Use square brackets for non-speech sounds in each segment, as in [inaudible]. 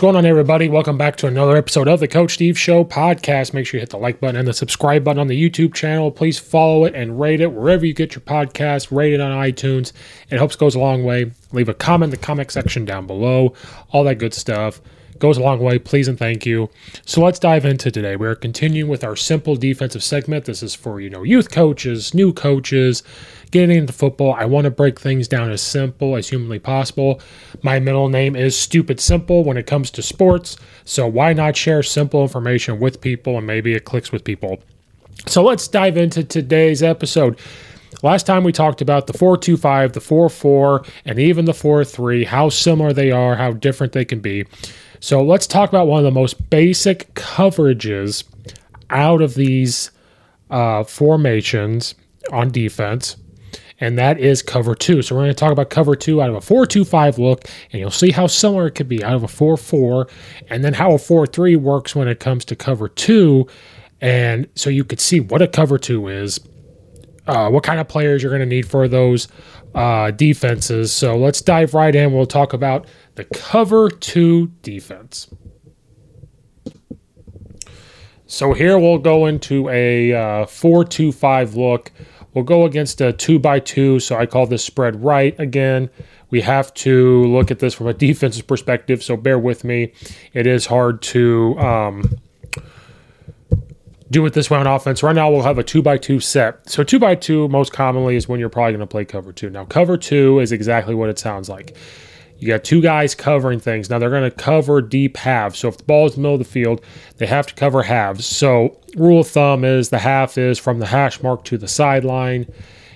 What's going on, everybody? Welcome back to another episode of the Coach Steve Show podcast. Make sure you hit the like button and the subscribe button on the YouTube channel. Please follow it and rate it wherever you get your podcast. Rate it on iTunes. It helps goes a long way. Leave a comment in the comment section down below. All that good stuff goes a long way. Please and thank you. So let's dive into today. We're continuing with our simple defensive segment. This is for you know youth coaches, new coaches getting into football, I want to break things down as simple as humanly possible. My middle name is Stupid Simple when it comes to sports, so why not share simple information with people and maybe it clicks with people? So let's dive into today's episode. Last time we talked about the 425, the 44, and even the 43, how similar they are, how different they can be. So let's talk about one of the most basic coverages out of these uh, formations on defense and that is cover two. So we're going to talk about cover two out of a 4-2-5 look, and you'll see how similar it could be out of a 4-4, and then how a 4-3 works when it comes to cover two. And so you could see what a cover two is, uh, what kind of players you're going to need for those uh, defenses. So let's dive right in. We'll talk about the cover two defense. So here we'll go into a uh, 4-2-5 look. We'll go against a two by two, so I call this spread right again. We have to look at this from a [laughs] defensive perspective, so bear with me. It is hard to um, do it this way on offense. Right now, we'll have a two by two set. So, two by two most commonly is when you're probably going to play cover two. Now, cover two is exactly what it sounds like. You got two guys covering things. Now they're going to cover deep halves. So if the ball is in the middle of the field, they have to cover halves. So rule of thumb is the half is from the hash mark to the sideline.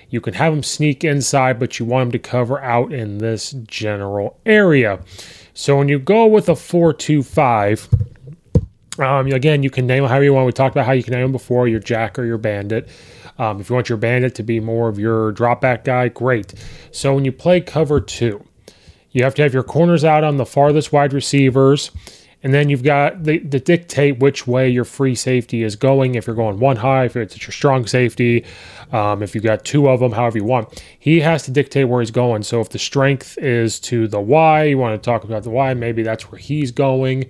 You can have them sneak inside, but you want them to cover out in this general area. So when you go with a 4 um, again, you can name them however you want. We talked about how you can name them before your jack or your bandit. Um, if you want your bandit to be more of your drop back guy, great. So when you play cover two, you have to have your corners out on the farthest wide receivers. And then you've got the, the dictate which way your free safety is going. If you're going one high, if it's your strong safety, um, if you've got two of them, however you want, he has to dictate where he's going. So if the strength is to the Y, you want to talk about the Y, maybe that's where he's going.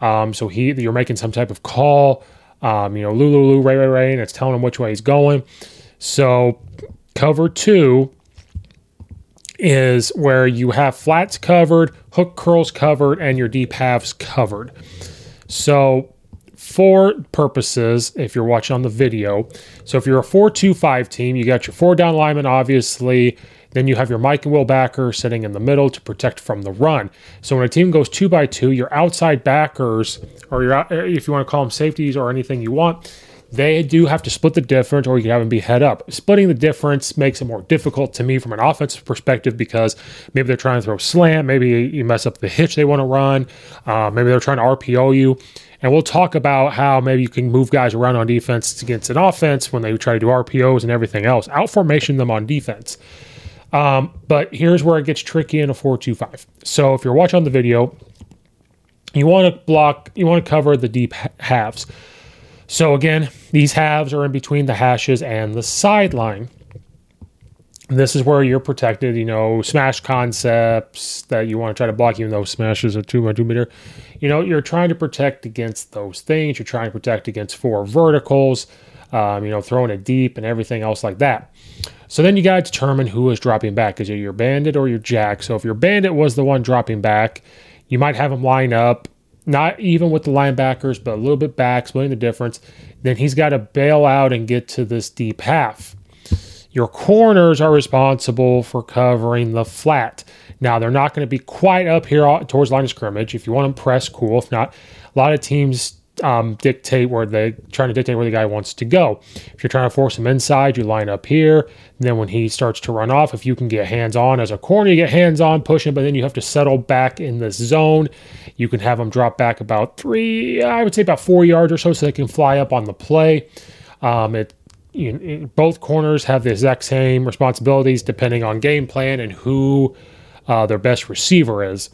Um, so he, you're making some type of call. Um, you know, Lulu, Ray, Ray, Ray, and it's telling him which way he's going. So cover two is where you have flats covered, hook curls covered, and your deep halves covered. So for purposes, if you're watching on the video, so if you're a 4 2 5 team, you got your four down linemen, obviously. Then you have your Mike and Will backer sitting in the middle to protect from the run. So when a team goes two by two, your outside backers, or your if you want to call them safeties or anything you want, they do have to split the difference or you can have them be head up. Splitting the difference makes it more difficult to me from an offensive perspective because maybe they're trying to throw slant, maybe you mess up the hitch they want to run, uh, maybe they're trying to RPO you. And we'll talk about how maybe you can move guys around on defense against an offense when they try to do RPOs and everything else. Out formation them on defense. Um, but here's where it gets tricky in a 4 2 5. So if you're watching the video, you want to block, you want to cover the deep halves. So again, these halves are in between the hashes and the sideline. This is where you're protected, you know, smash concepts that you want to try to block, even though smash is a two by two meter. You know, you're trying to protect against those things. You're trying to protect against four verticals, um, you know, throwing it deep and everything else like that. So then you got to determine who is dropping back. Is it your bandit or your jack? So if your bandit was the one dropping back, you might have him line up not even with the linebackers, but a little bit back, splitting the difference. Then he's got to bail out and get to this deep half. Your corners are responsible for covering the flat. Now, they're not going to be quite up here uh, towards line of scrimmage. If you want to press, cool. If not, a lot of teams um, dictate where they trying to dictate where the guy wants to go. If you're trying to force him inside, you line up here. then when he starts to run off, if you can get hands on as a corner, you get hands on, push him, but then you have to settle back in this zone. You can have them drop back about three, I would say about four yards or so, so they can fly up on the play. Um, it, you, both corners have the exact same responsibilities depending on game plan and who uh, their best receiver is.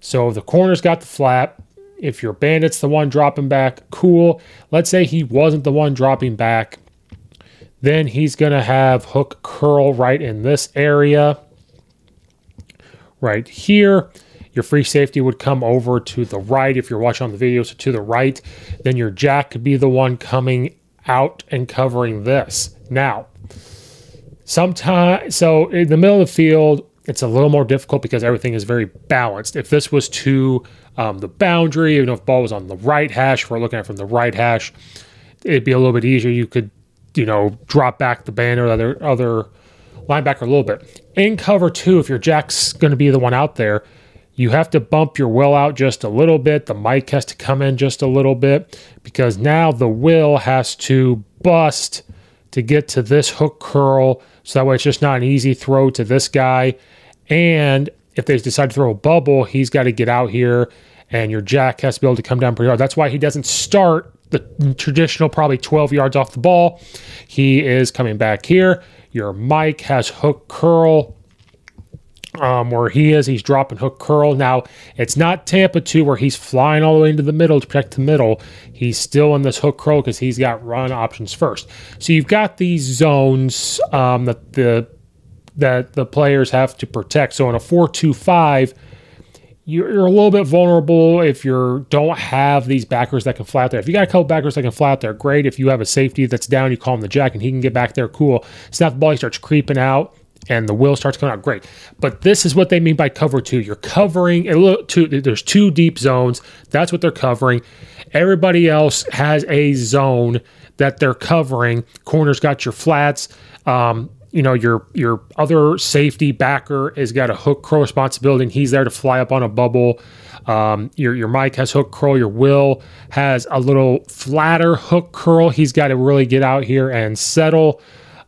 So the corner's got the flat if your bandit's the one dropping back, cool. Let's say he wasn't the one dropping back. Then he's going to have hook curl right in this area. Right here. Your free safety would come over to the right if you're watching on the video, so to the right. Then your jack could be the one coming out and covering this. Now, sometimes, so in the middle of the field, it's a little more difficult because everything is very balanced. If this was to um, the boundary. Even if ball was on the right hash, we're looking at from the right hash, it'd be a little bit easier. You could, you know, drop back the banner, other other linebacker a little bit. In cover two, if your jack's going to be the one out there, you have to bump your will out just a little bit. The Mike has to come in just a little bit because now the will has to bust to get to this hook curl. So that way it's just not an easy throw to this guy. And if they decide to throw a bubble, he's got to get out here and your jack has to be able to come down pretty hard. That's why he doesn't start the traditional probably 12 yards off the ball. He is coming back here. Your Mike has hook curl. Um, where he is, he's dropping hook curl. Now, it's not Tampa 2 where he's flying all the way into the middle to protect the middle. He's still in this hook curl because he's got run options first. So you've got these zones um, that the that the players have to protect. So in a 4-2-5, you're a little bit vulnerable if you don't have these backers that can fly out there. If you got a couple backers that can fly out there, great. If you have a safety that's down, you call him the jack and he can get back there, cool. Snap the ball, he starts creeping out and the will starts coming out, great. But this is what they mean by cover two. You're covering a little two, there's two deep zones. That's what they're covering. Everybody else has a zone that they're covering. Corners got your flats. Um, you know your your other safety backer has got a hook curl responsibility and he's there to fly up on a bubble um, your your Mike has hook curl your Will has a little flatter hook curl he's got to really get out here and settle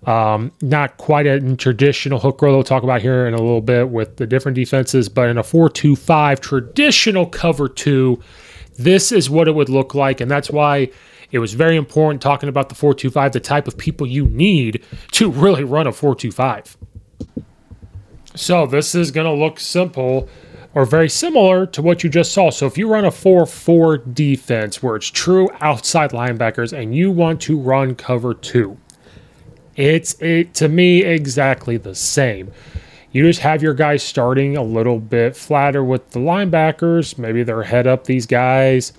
um, not quite a traditional hook curl we'll talk about here in a little bit with the different defenses but in a 4-2-5 traditional cover 2 this is what it would look like and that's why it was very important talking about the 425, the type of people you need to really run a 425. So this is going to look simple or very similar to what you just saw. So if you run a 4-4 defense where it's true outside linebackers and you want to run cover 2, it's it to me exactly the same. You just have your guys starting a little bit flatter with the linebackers. Maybe they're head up these guys.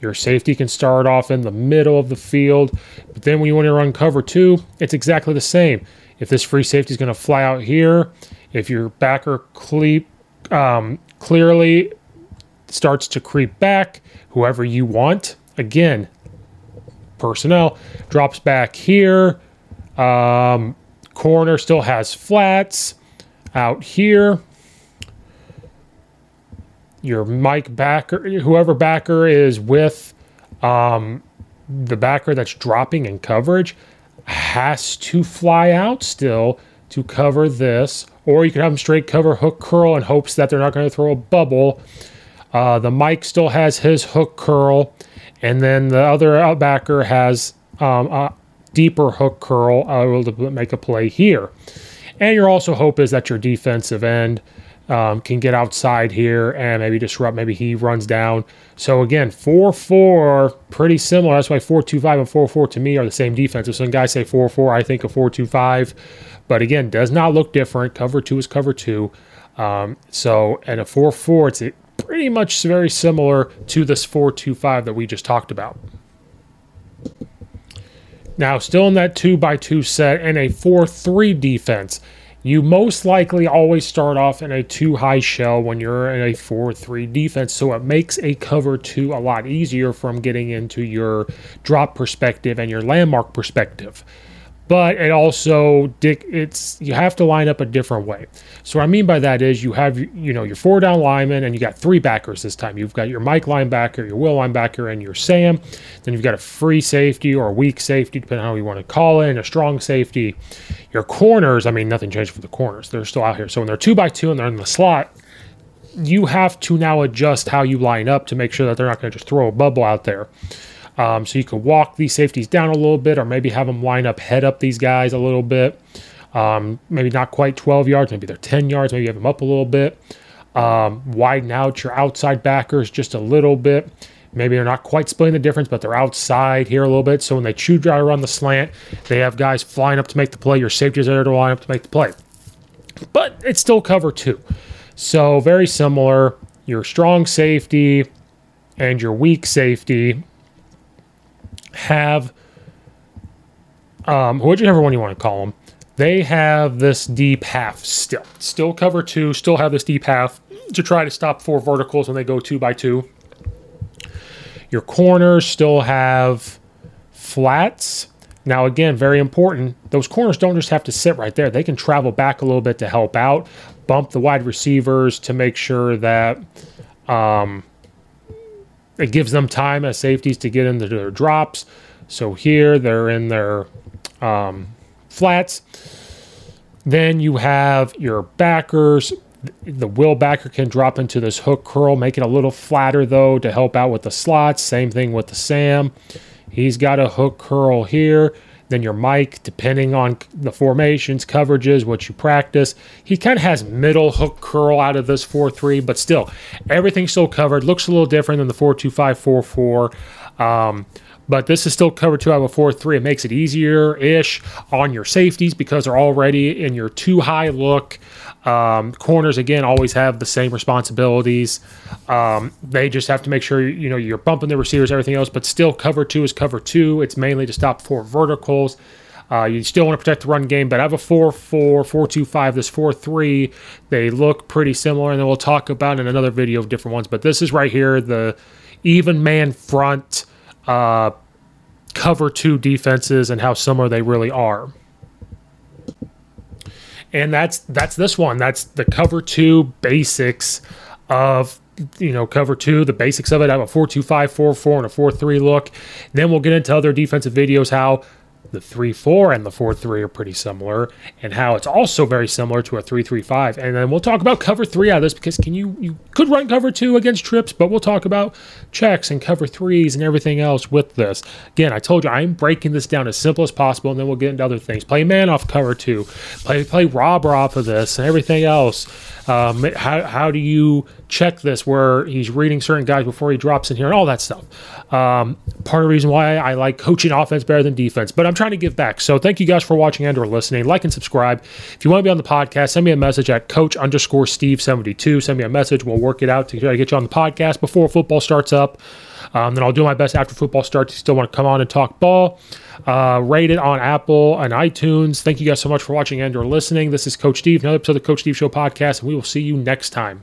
Your safety can start off in the middle of the field, but then when you want to run cover two, it's exactly the same. If this free safety is going to fly out here, if your backer cle- um, clearly starts to creep back, whoever you want, again, personnel. Drops back here. Um, corner still has flats out here. Your Mike backer, whoever backer is with um, the backer that's dropping in coverage, has to fly out still to cover this. Or you can have them straight cover hook curl in hopes that they're not going to throw a bubble. Uh, the Mike still has his hook curl, and then the other outbacker has um, a deeper hook curl able to make a play here. And your also hope is that your defensive end um, can get outside here and maybe disrupt. Maybe he runs down. So again, 4 4, pretty similar. That's why 4 2 5 and 4 4 to me are the same defensive. Some guys say 4 4, I think a 4 2 5. But again, does not look different. Cover 2 is cover 2. Um, so, and a 4 4, it's pretty much very similar to this 4 2 5 that we just talked about. Now, still in that 2 by 2 set and a 4 3 defense you most likely always start off in a two high shell when you're in a 4 3 defense. So it makes a cover two a lot easier from getting into your drop perspective and your landmark perspective but it also dick it's you have to line up a different way. So what I mean by that is you have you know your four down lineman and you got three backers this time. You've got your Mike linebacker, your Will linebacker, and your Sam. Then you've got a free safety or a weak safety, depending on how you want to call it, and a strong safety. Your corners, I mean, nothing changed for the corners. They're still out here. So when they're two by two and they're in the slot, you have to now adjust how you line up to make sure that they're not going to just throw a bubble out there. Um, so you could walk these safeties down a little bit, or maybe have them line up, head up these guys a little bit. Um, maybe not quite 12 yards, maybe they're 10 yards, maybe you have them up a little bit. Um, widen out your outside backers just a little bit. Maybe they're not quite splitting the difference, but they're outside here a little bit. So when they chew dry around the slant, they have guys flying up to make the play. Your safeties are there to line up to make the play. But it's still cover two. So very similar. Your strong safety and your weak safety have, um, whichever one you want to call them, they have this deep half still. Still cover two, still have this deep half to try to stop four verticals when they go two by two. Your corners still have flats. Now, again, very important. Those corners don't just have to sit right there. They can travel back a little bit to help out, bump the wide receivers to make sure that um, it gives them time as safeties to get into their drops. So here they're in their um, flats. Then you have your backers. The will backer can drop into this hook curl, make it a little flatter though to help out with the slots. Same thing with the Sam. He's got a hook curl here. Then your Mike, depending on the formations, coverages, what you practice. He kind of has middle hook curl out of this 4 3, but still, everything's still covered. Looks a little different than the 4 2 5 4 4. Um, But this is still covered two out of a four three. It makes it easier ish on your safeties because they're already in your two high look. Um, corners again always have the same responsibilities. Um, they just have to make sure you know you're bumping the receivers, everything else, but still cover two is cover two. It's mainly to stop four verticals. Uh, you still want to protect the run game, but I have a 4 4, 4 2 5, this 4 3. They look pretty similar, and then we'll talk about in another video of different ones. But this is right here the even man front uh, cover two defenses and how similar they really are. And that's that's this one. That's the cover two basics of you know cover two, the basics of it. I have a four two five four four and a four three look. Then we'll get into other defensive videos how the 3 4 and the 4 3 are pretty similar, and how it's also very similar to a 3 3 5. And then we'll talk about cover 3 out of this because can you you could run cover 2 against trips, but we'll talk about checks and cover 3s and everything else with this. Again, I told you I'm breaking this down as simple as possible, and then we'll get into other things. Play man off cover 2, play, play robber off of this, and everything else. Um, how, how do you check this where he's reading certain guys before he drops in here and all that stuff? Um, part of the reason why I like coaching offense better than defense, but I'm trying to give back. So thank you guys for watching and or listening. Like and subscribe. If you want to be on the podcast, send me a message at coach underscore Steve 72. Send me a message. We'll work it out to try to get you on the podcast before football starts up. Um, then I'll do my best after football starts. You still want to come on and talk ball. Uh, rate it on Apple and iTunes. Thank you guys so much for watching and or listening. This is Coach Steve, another episode of the Coach Steve Show podcast, and we will see you next time.